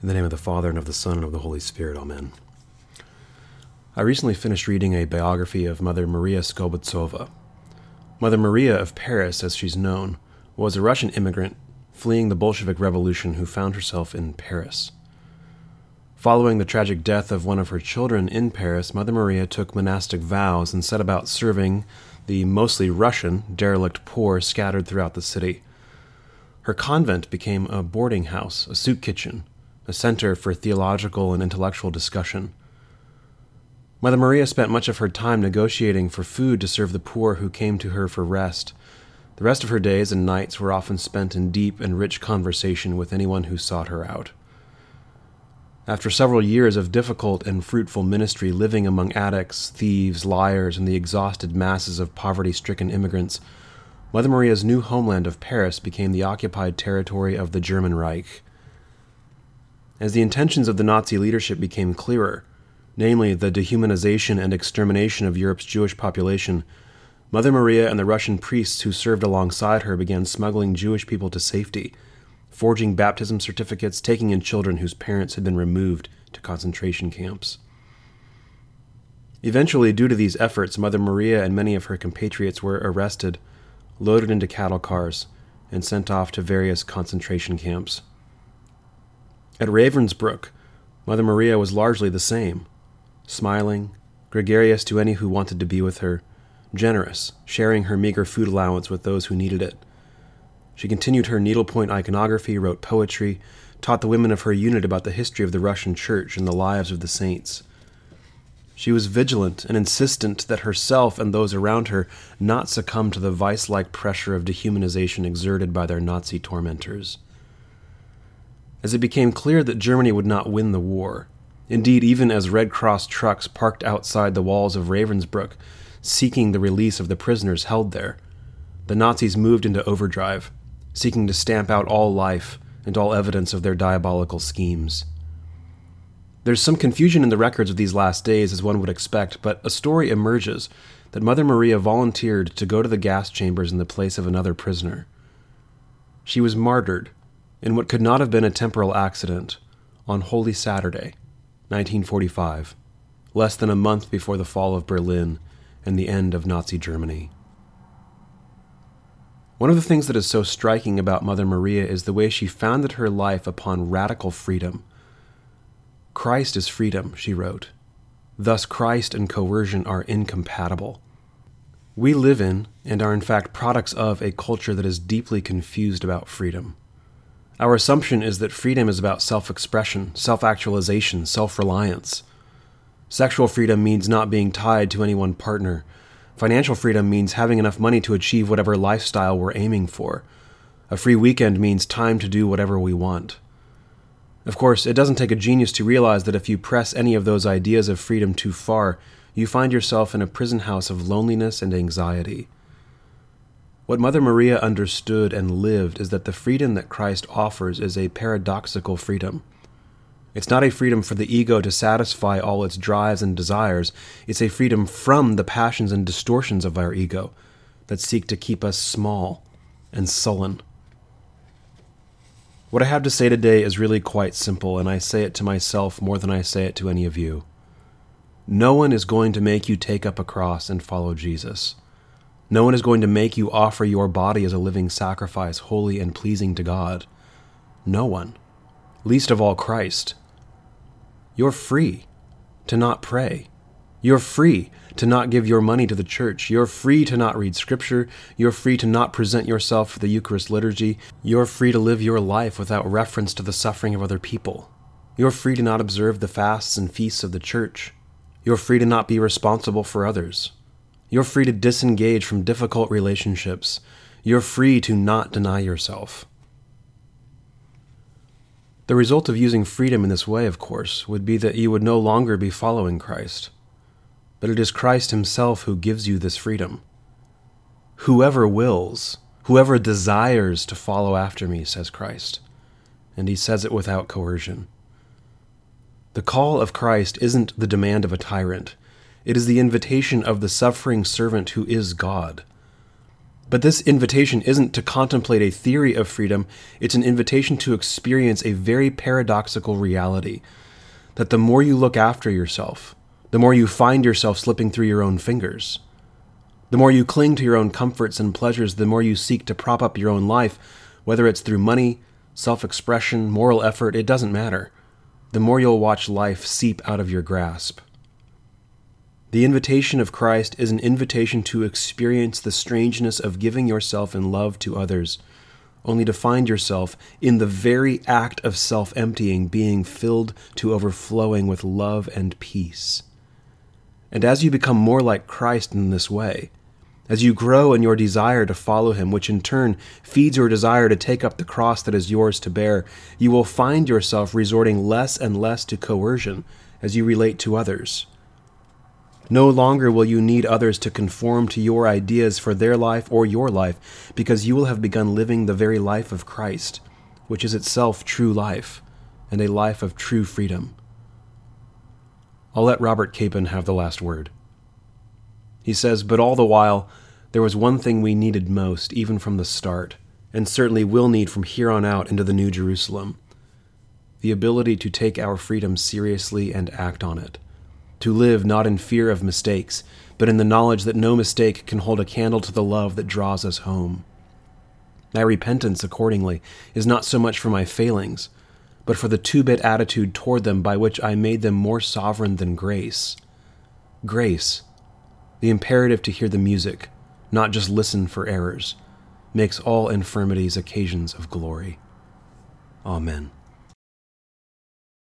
In the name of the Father, and of the Son, and of the Holy Spirit, Amen. I recently finished reading a biography of Mother Maria Skobetsova. Mother Maria of Paris, as she's known, was a Russian immigrant fleeing the Bolshevik Revolution who found herself in Paris. Following the tragic death of one of her children in Paris, Mother Maria took monastic vows and set about serving the mostly Russian, derelict poor scattered throughout the city. Her convent became a boarding house, a soup kitchen, a center for theological and intellectual discussion. Mother Maria spent much of her time negotiating for food to serve the poor who came to her for rest. The rest of her days and nights were often spent in deep and rich conversation with anyone who sought her out. After several years of difficult and fruitful ministry living among addicts, thieves, liars, and the exhausted masses of poverty stricken immigrants, Mother Maria's new homeland of Paris became the occupied territory of the German Reich. As the intentions of the Nazi leadership became clearer, namely the dehumanization and extermination of Europe's Jewish population, Mother Maria and the Russian priests who served alongside her began smuggling Jewish people to safety, forging baptism certificates, taking in children whose parents had been removed to concentration camps. Eventually, due to these efforts, Mother Maria and many of her compatriots were arrested, loaded into cattle cars, and sent off to various concentration camps. At Ravensbrück, Mother Maria was largely the same smiling, gregarious to any who wanted to be with her, generous, sharing her meager food allowance with those who needed it. She continued her needlepoint iconography, wrote poetry, taught the women of her unit about the history of the Russian Church and the lives of the saints. She was vigilant and insistent that herself and those around her not succumb to the vice like pressure of dehumanization exerted by their Nazi tormentors as it became clear that Germany would not win the war. Indeed, even as Red Cross trucks parked outside the walls of Ravensbrück, seeking the release of the prisoners held there, the Nazis moved into overdrive, seeking to stamp out all life and all evidence of their diabolical schemes. There's some confusion in the records of these last days, as one would expect, but a story emerges that Mother Maria volunteered to go to the gas chambers in the place of another prisoner. She was martyred in what could not have been a temporal accident, on Holy Saturday, 1945, less than a month before the fall of Berlin and the end of Nazi Germany. One of the things that is so striking about Mother Maria is the way she founded her life upon radical freedom. Christ is freedom, she wrote. Thus, Christ and coercion are incompatible. We live in, and are in fact products of, a culture that is deeply confused about freedom. Our assumption is that freedom is about self expression, self actualization, self reliance. Sexual freedom means not being tied to any one partner. Financial freedom means having enough money to achieve whatever lifestyle we're aiming for. A free weekend means time to do whatever we want. Of course, it doesn't take a genius to realize that if you press any of those ideas of freedom too far, you find yourself in a prison house of loneliness and anxiety. What Mother Maria understood and lived is that the freedom that Christ offers is a paradoxical freedom. It's not a freedom for the ego to satisfy all its drives and desires, it's a freedom from the passions and distortions of our ego that seek to keep us small and sullen. What I have to say today is really quite simple, and I say it to myself more than I say it to any of you. No one is going to make you take up a cross and follow Jesus. No one is going to make you offer your body as a living sacrifice, holy and pleasing to God. No one. Least of all Christ. You're free to not pray. You're free to not give your money to the church. You're free to not read scripture. You're free to not present yourself for the Eucharist liturgy. You're free to live your life without reference to the suffering of other people. You're free to not observe the fasts and feasts of the church. You're free to not be responsible for others. You're free to disengage from difficult relationships. You're free to not deny yourself. The result of using freedom in this way, of course, would be that you would no longer be following Christ. But it is Christ Himself who gives you this freedom. Whoever wills, whoever desires to follow after me, says Christ. And He says it without coercion. The call of Christ isn't the demand of a tyrant. It is the invitation of the suffering servant who is God. But this invitation isn't to contemplate a theory of freedom, it's an invitation to experience a very paradoxical reality that the more you look after yourself, the more you find yourself slipping through your own fingers. The more you cling to your own comforts and pleasures, the more you seek to prop up your own life, whether it's through money, self expression, moral effort, it doesn't matter. The more you'll watch life seep out of your grasp. The invitation of Christ is an invitation to experience the strangeness of giving yourself in love to others, only to find yourself, in the very act of self emptying, being filled to overflowing with love and peace. And as you become more like Christ in this way, as you grow in your desire to follow him, which in turn feeds your desire to take up the cross that is yours to bear, you will find yourself resorting less and less to coercion as you relate to others no longer will you need others to conform to your ideas for their life or your life, because you will have begun living the very life of Christ, which is itself true life, and a life of true freedom. I'll let Robert Capon have the last word. He says, But all the while, there was one thing we needed most, even from the start, and certainly will need from here on out into the New Jerusalem the ability to take our freedom seriously and act on it to live not in fear of mistakes, but in the knowledge that no mistake can hold a candle to the love that draws us home. My repentance, accordingly, is not so much for my failings, but for the two bit attitude toward them by which I made them more sovereign than grace. Grace, the imperative to hear the music, not just listen for errors, makes all infirmities occasions of glory. Amen.